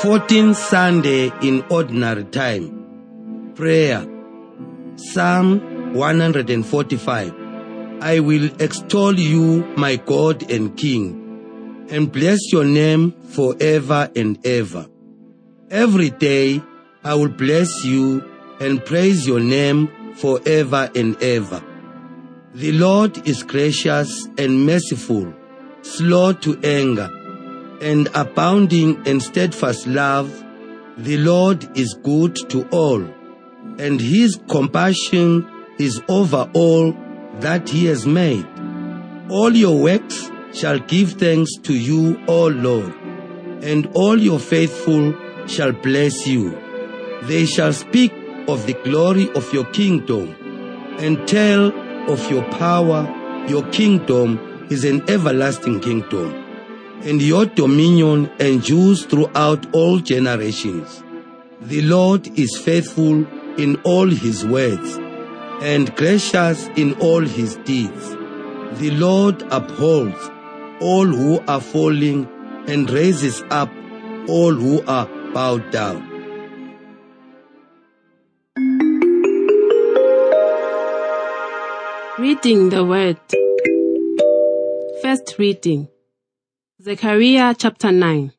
14th Sunday in Ordinary Time. Prayer. Psalm 145. I will extol you, my God and King, and bless your name forever and ever. Every day I will bless you and praise your name forever and ever. The Lord is gracious and merciful, slow to anger, and abounding in steadfast love. The Lord is good to all, and his compassion is over all that he has made. All your works shall give thanks to you, O Lord, and all your faithful shall bless you. They shall speak of the glory of your kingdom and tell of your power. Your kingdom is an everlasting kingdom, and your dominion endures throughout all generations. The Lord is faithful in all his words and gracious in all his deeds. The Lord upholds all who are falling and raises up all who are bowed down. Reading the Word. First reading. Zechariah chapter 9.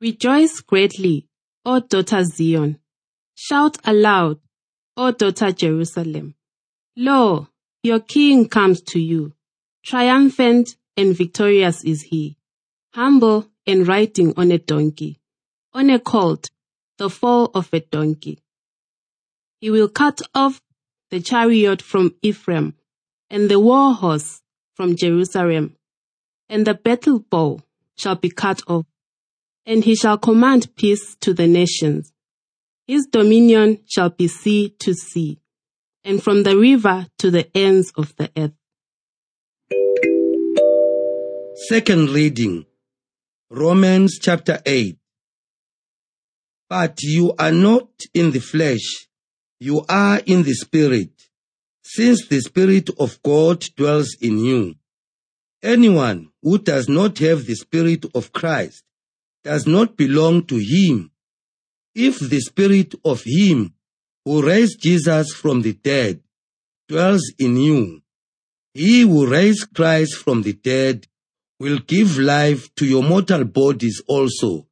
Rejoice greatly, O daughter Zion. Shout aloud, O daughter Jerusalem. Lo, your king comes to you. Triumphant and victorious is he. Humble and riding on a donkey. On a colt, the foal of a donkey. He will cut off the chariot from Ephraim, and the war horse from Jerusalem, and the battle bow shall be cut off, and he shall command peace to the nations. His dominion shall be sea to sea, and from the river to the ends of the earth. Second reading. Romans chapter 8. But you are not in the flesh, you are in the Spirit, since the Spirit of God dwells in you. Anyone who does not have the Spirit of Christ does not belong to him. If the Spirit of him who raised Jesus from the dead dwells in you, he who raised Christ from the dead will give life to your mortal bodies also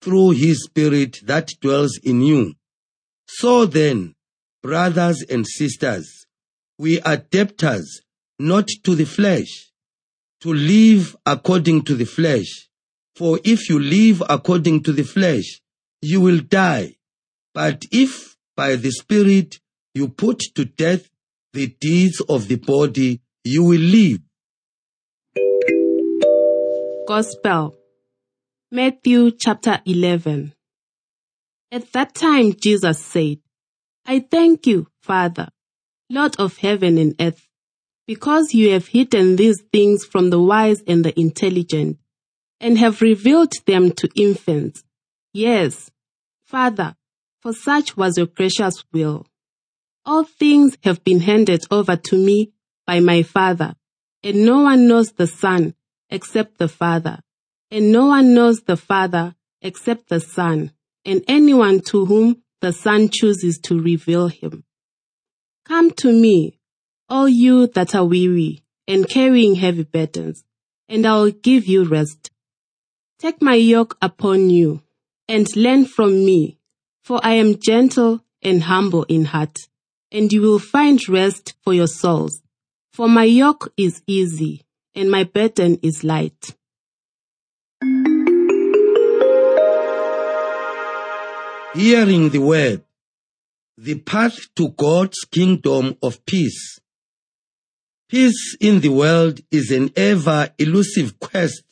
through his Spirit that dwells in you. So then, brothers and sisters, we are debtors not to the flesh, to live according to the flesh. For if you live according to the flesh, you will die. But if by the Spirit you put to death the deeds of the body, you will live. Gospel. Matthew chapter 11. At that time Jesus said, I thank you, Father, Lord of heaven and earth, because you have hidden these things from the wise and the intelligent, and have revealed them to infants. Yes, Father, for such was your gracious will. All things have been handed over to me by my Father, and no one knows the Son except the Father, and no one knows the Father except the Son, and anyone to whom the Son chooses to reveal him. Come to me, all you that are weary and carrying heavy burdens, and I will give you rest. Take my yoke upon you and learn from me, for I am gentle and humble in heart, and you will find rest for your souls. For my yoke is easy and my burden is light. Hearing the word, the path to God's kingdom of peace. Peace in the world is an ever elusive quest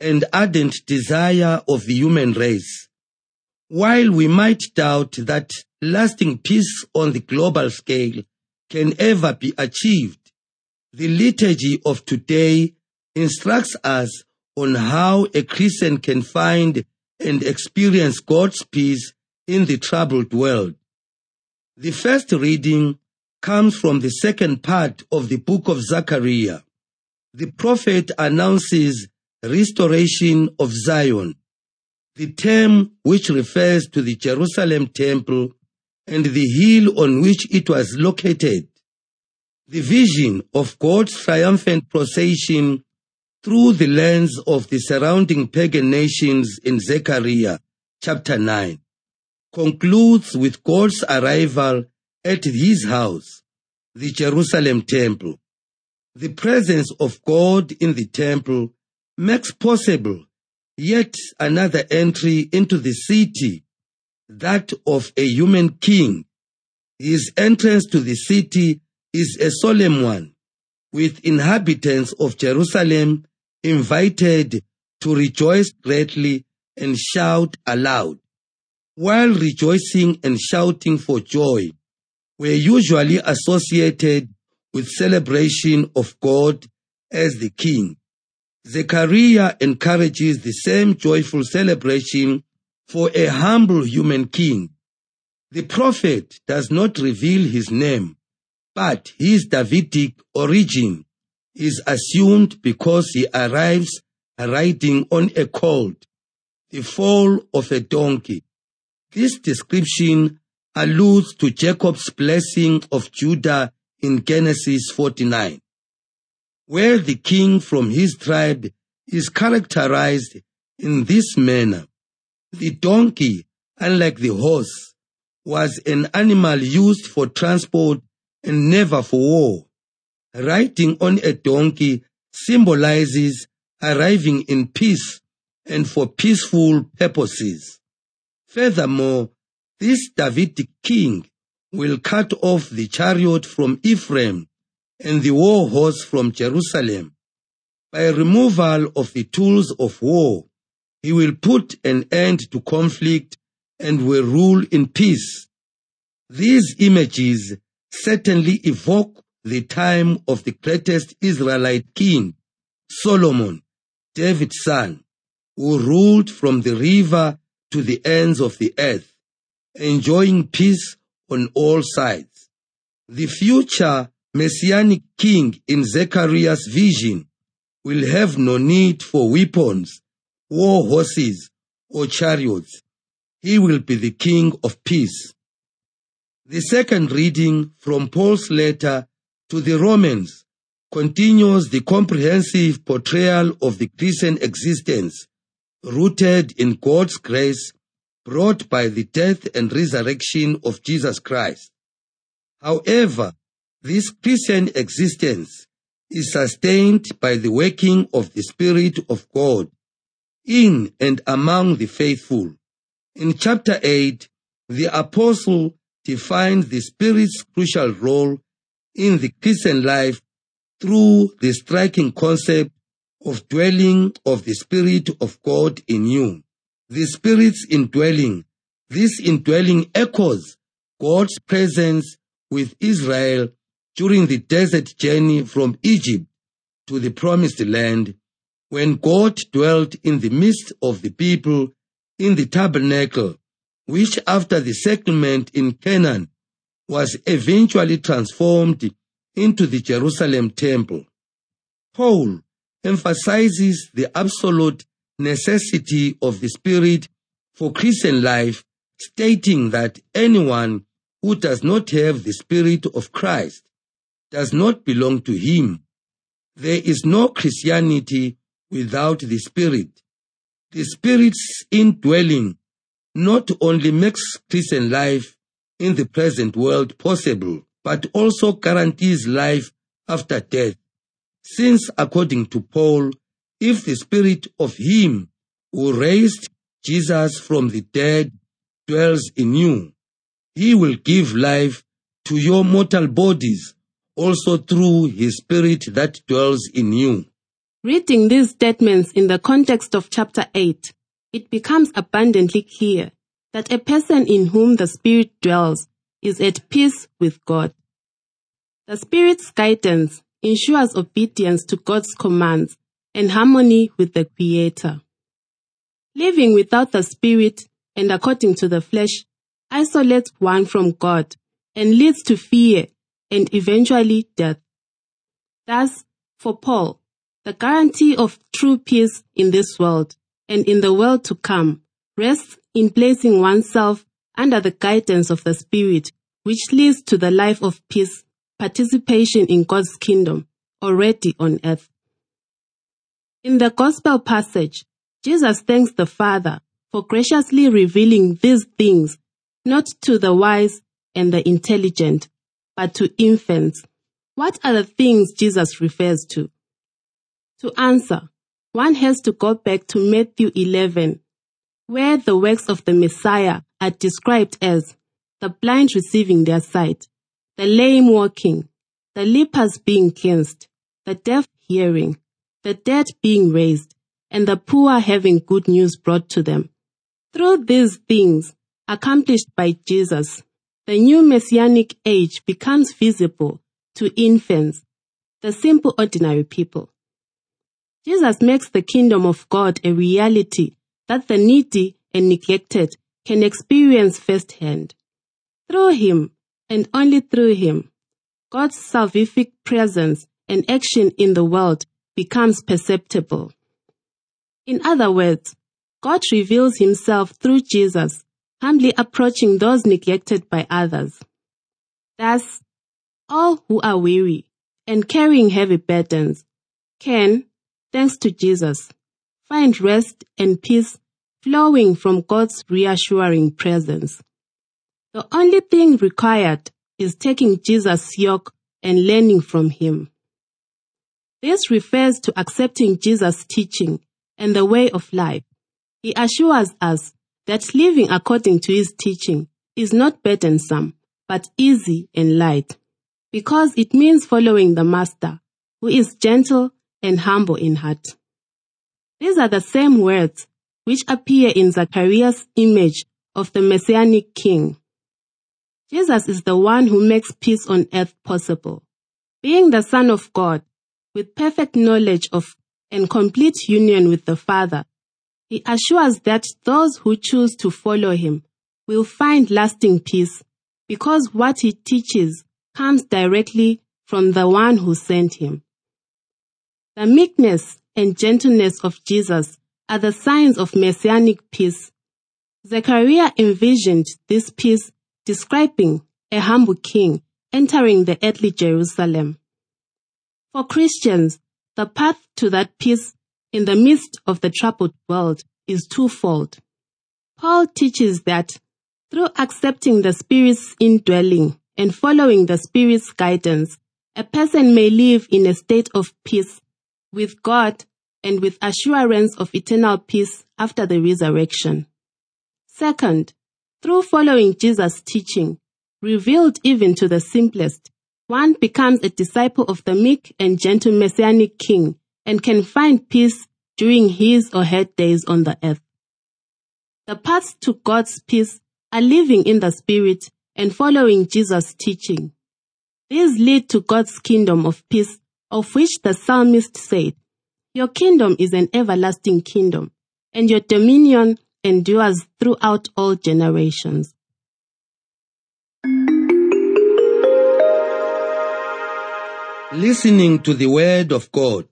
and ardent desire of the human race. While we might doubt that lasting peace on the global scale can ever be achieved, the liturgy of today instructs us on how a Christian can find and experience God's peace in the troubled world. The first reading comes from the second part of the book of Zechariah. The prophet announces restoration of Zion. the term which refers to the Jerusalem temple and the hill on which it was located. The vision of God's triumphant procession through the lands of the surrounding pagan nations in Zechariah chapter 9 concludes with God's arrival at his house, the Jerusalem temple. The presence of God in the temple makes possible yet another entry into the city, that of a human king. His entrance to the city is a solemn one, with inhabitants of Jerusalem invited to rejoice greatly and shout aloud. While rejoicing and shouting for joy were usually associated with celebration of God as the king. Zechariah encourages the same joyful celebration for a humble human king. The prophet does not reveal his name, but his Davidic origin is assumed because he arrives riding on a colt, the foal of a donkey. This description alludes to Jacob's blessing of Judah in Genesis 49 where the king from his tribe is characterized in this manner. The donkey, unlike the horse, was an animal used for transport and never for war. Riding on a donkey symbolizes arriving in peace and for peaceful purposes. Furthermore, this Davidic king will cut off the chariot from Ephraim and the war horse from Jerusalem. By removal of the tools of war, he will put an end to conflict and will rule in peace. These images certainly evoke the time of the greatest Israelite king, Solomon, David's son, who ruled from the river to the ends of the earth, enjoying peace on all sides. The future messianic king in Zechariah's vision will have no need for weapons, war horses, or chariots. He will be the king of peace. The second reading from Paul's letter to the Romans continues the comprehensive portrayal of the Christian existence rooted in God's grace brought by the death and resurrection of Jesus Christ. However, this Christian existence is sustained by the working of the Spirit of God in and among the faithful. In chapter 8, the apostle defines the Spirit's crucial role in the Christian life through the striking concept of dwelling of the Spirit of God in you. The Spirit's indwelling. This indwelling echoes God's presence with Israel during the desert journey from Egypt to the promised land, when God dwelt in the midst of the people in the tabernacle, which after the settlement in Canaan was eventually transformed into the Jerusalem temple. Paul emphasizes the absolute necessity of the Spirit for Christian life, stating that anyone who does not have the Spirit of Christ does not belong to him. There is no Christianity without the Spirit. The Spirit's indwelling not only makes Christian life in the present world possible, but also guarantees life after death. Since according to Paul, if the Spirit of Him who raised Jesus from the dead dwells in you, He will give life to your mortal bodies also through his spirit that dwells in you. Reading these statements in the context of chapter 8, it becomes abundantly clear that a person in whom the Spirit dwells is at peace with God. The Spirit's guidance ensures obedience to God's commands and harmony with the Creator. Living without the Spirit and according to the flesh isolates one from God and leads to fear and eventually death. Thus, for Paul, the guarantee of true peace in this world and in the world to come rests in placing oneself under the guidance of the Spirit, which leads to the life of peace, participation in God's kingdom, already on earth. In the Gospel passage, Jesus thanks the Father for graciously revealing these things not to the wise and the intelligent, but to infants. What are the things Jesus refers to? To answer, one has to go back to Matthew 11, where the works of the Messiah are described as the blind receiving their sight, the lame walking, the lepers being cleansed, the deaf hearing, the dead being raised, and the poor having good news brought to them. Through these things, accomplished by Jesus, the new messianic age becomes visible to infants, the simple ordinary people. Jesus makes the kingdom of God a reality that the needy and neglected can experience firsthand. Through him, and only through him, God's salvific presence and action in the world becomes perceptible. In other words, God reveals himself through Jesus, humbly approaching those neglected by others. Thus, all who are weary and carrying heavy burdens can, thanks to Jesus, find rest and peace flowing from God's reassuring presence. The only thing required is taking Jesus' yoke and learning from him. This refers to accepting Jesus' teaching and the way of life. He assures us that living according to his teaching is not burdensome, but easy and light, because it means following the Master, who is gentle and humble in heart. These are the same words which appear in Zechariah's image of the Messianic King. Jesus is the one who makes peace on earth possible. Being the Son of God, with perfect knowledge of and complete union with the Father, he assures that those who choose to follow him will find lasting peace because what he teaches comes directly from the one who sent him. The meekness and gentleness of Jesus are the signs of messianic peace. Zechariah envisioned this peace describing a humble king entering the earthly Jerusalem. For Christians, the path to that peace in the midst of the troubled world is twofold. Paul teaches that through accepting the Spirit's indwelling and following the Spirit's guidance, a person may live in a state of peace with God and with assurance of eternal peace after the resurrection. Second, through following Jesus' teaching, revealed even to the simplest, one becomes a disciple of the meek and gentle messianic king and can find peace during his or her days on the earth. The paths to God's peace are living in the Spirit and following Jesus' teaching. These lead to God's kingdom of peace, of which the psalmist said, Your kingdom is an everlasting kingdom, and your dominion endures throughout all generations. Listening to the word of God.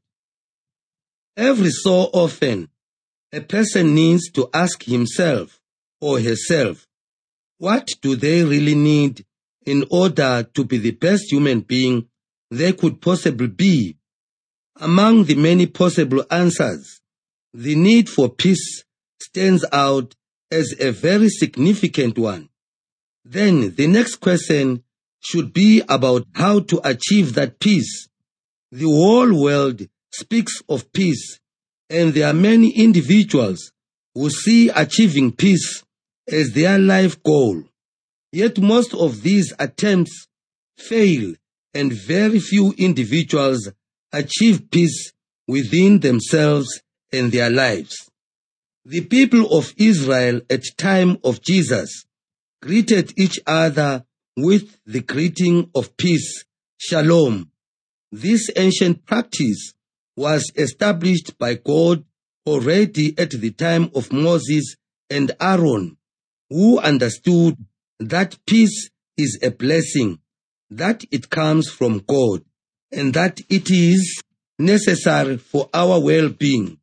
Every so often, a person needs to ask himself or herself, what do they really need in order to be the best human being they could possibly be? Among the many possible answers, the need for peace stands out as a very significant one. Then the next question should be about how to achieve that peace. The whole world speaks of peace, and there are many individuals who see achieving peace as their life goal. Yet most of these attempts fail, and very few individuals achieve peace within themselves and their lives. The people of Israel at time of Jesus greeted each other with the greeting of peace, shalom. This ancient practice was established by God already at the time of Moses and Aaron, who understood that peace is a blessing, that it comes from God, and that it is necessary for our well-being.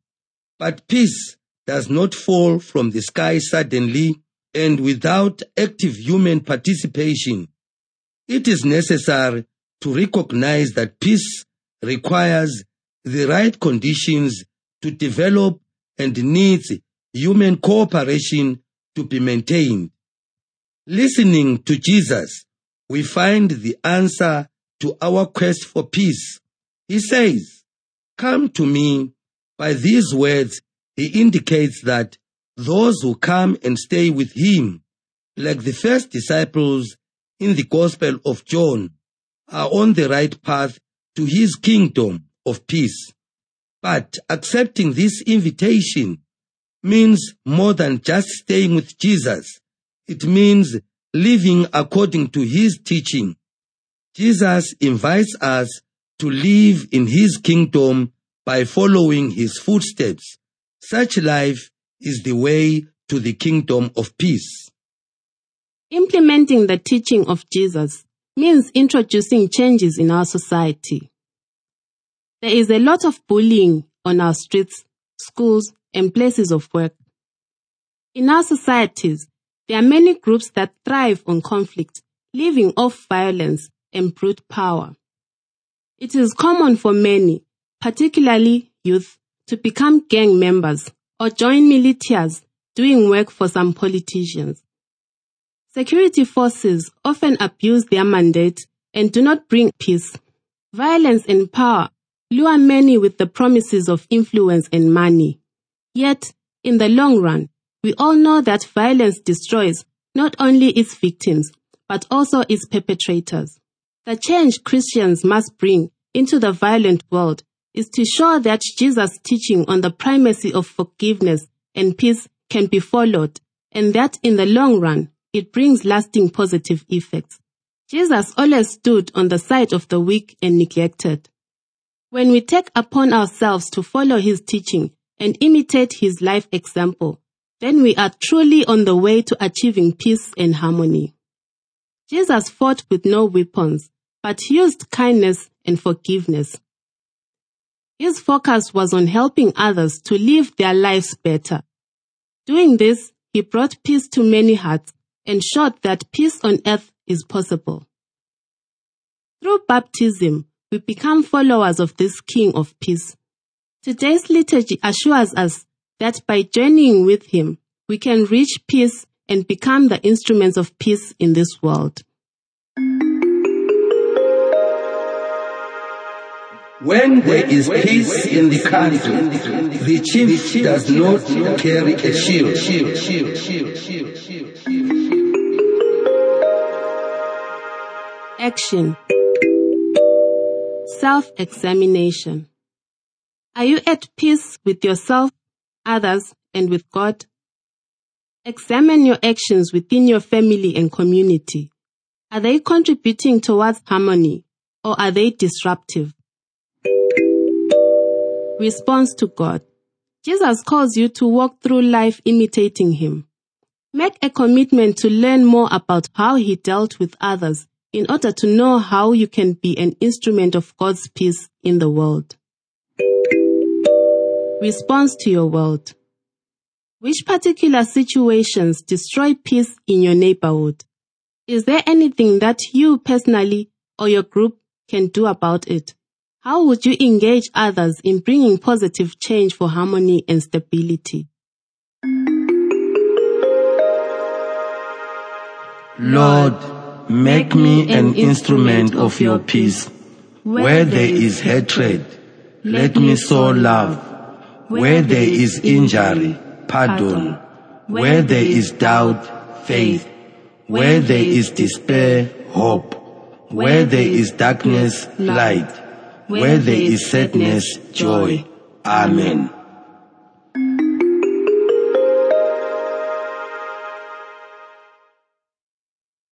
But peace does not fall from the sky suddenly and without active human participation. It is necessary to recognize that peace requires the right conditions to develop and needs human cooperation to be maintained. Listening to Jesus, we find the answer to our quest for peace. He says, Come to me. By these words, he indicates that those who come and stay with him, like the first disciples in the Gospel of John, are on the right path to his kingdom of peace. But accepting this invitation means more than just staying with Jesus. It means living according to his teaching. Jesus invites us to live in his kingdom by following his footsteps. Such life is the way to the kingdom of peace. Implementing the teaching of Jesus means introducing changes in our society. There is a lot of bullying on our streets, schools, and places of work. In our societies, there are many groups that thrive on conflict, living off violence and brute power. It is common for many, particularly youth, to become gang members or join militias doing work for some politicians. Security forces often abuse their mandate and do not bring peace. Violence and power lure many with the promises of influence and money. Yet, in the long run, we all know that violence destroys not only its victims, but also its perpetrators. The change Christians must bring into the violent world is to show that Jesus' teaching on the primacy of forgiveness and peace can be followed, and that in the long run, it brings lasting positive effects. Jesus always stood on the side of the weak and neglected. When we take upon ourselves to follow his teaching and imitate his life example, then we are truly on the way to achieving peace and harmony. Jesus fought with no weapons, but used kindness and forgiveness. His focus was on helping others to live their lives better. Doing this, he brought peace to many hearts and showed that peace on earth is possible. Through baptism, we become followers of this King of Peace. Today's liturgy assures us that by journeying with Him, we can reach peace and become the instruments of peace in this world. When there is peace in the country, the chief does not carry a shield. Action Self examination. Are you at peace with yourself, others, and with God? Examine your actions within your family and community. Are they contributing towards harmony or are they disruptive? Response to God. Jesus calls you to walk through life imitating Him. Make a commitment to learn more about how He dealt with others in order to know how you can be an instrument of God's peace in the world. Response to your world. Which particular situations destroy peace in your neighborhood? Is there anything that you personally or your group can do about it? How would you engage others in bringing positive change for harmony and stability? Lord, Make me an instrument of your peace. Where there is hatred, let me sow love. Where there is injury, pardon. Where there is doubt, faith. Where there is despair, hope. Where there is darkness, light. Where there is sadness, joy. Amen.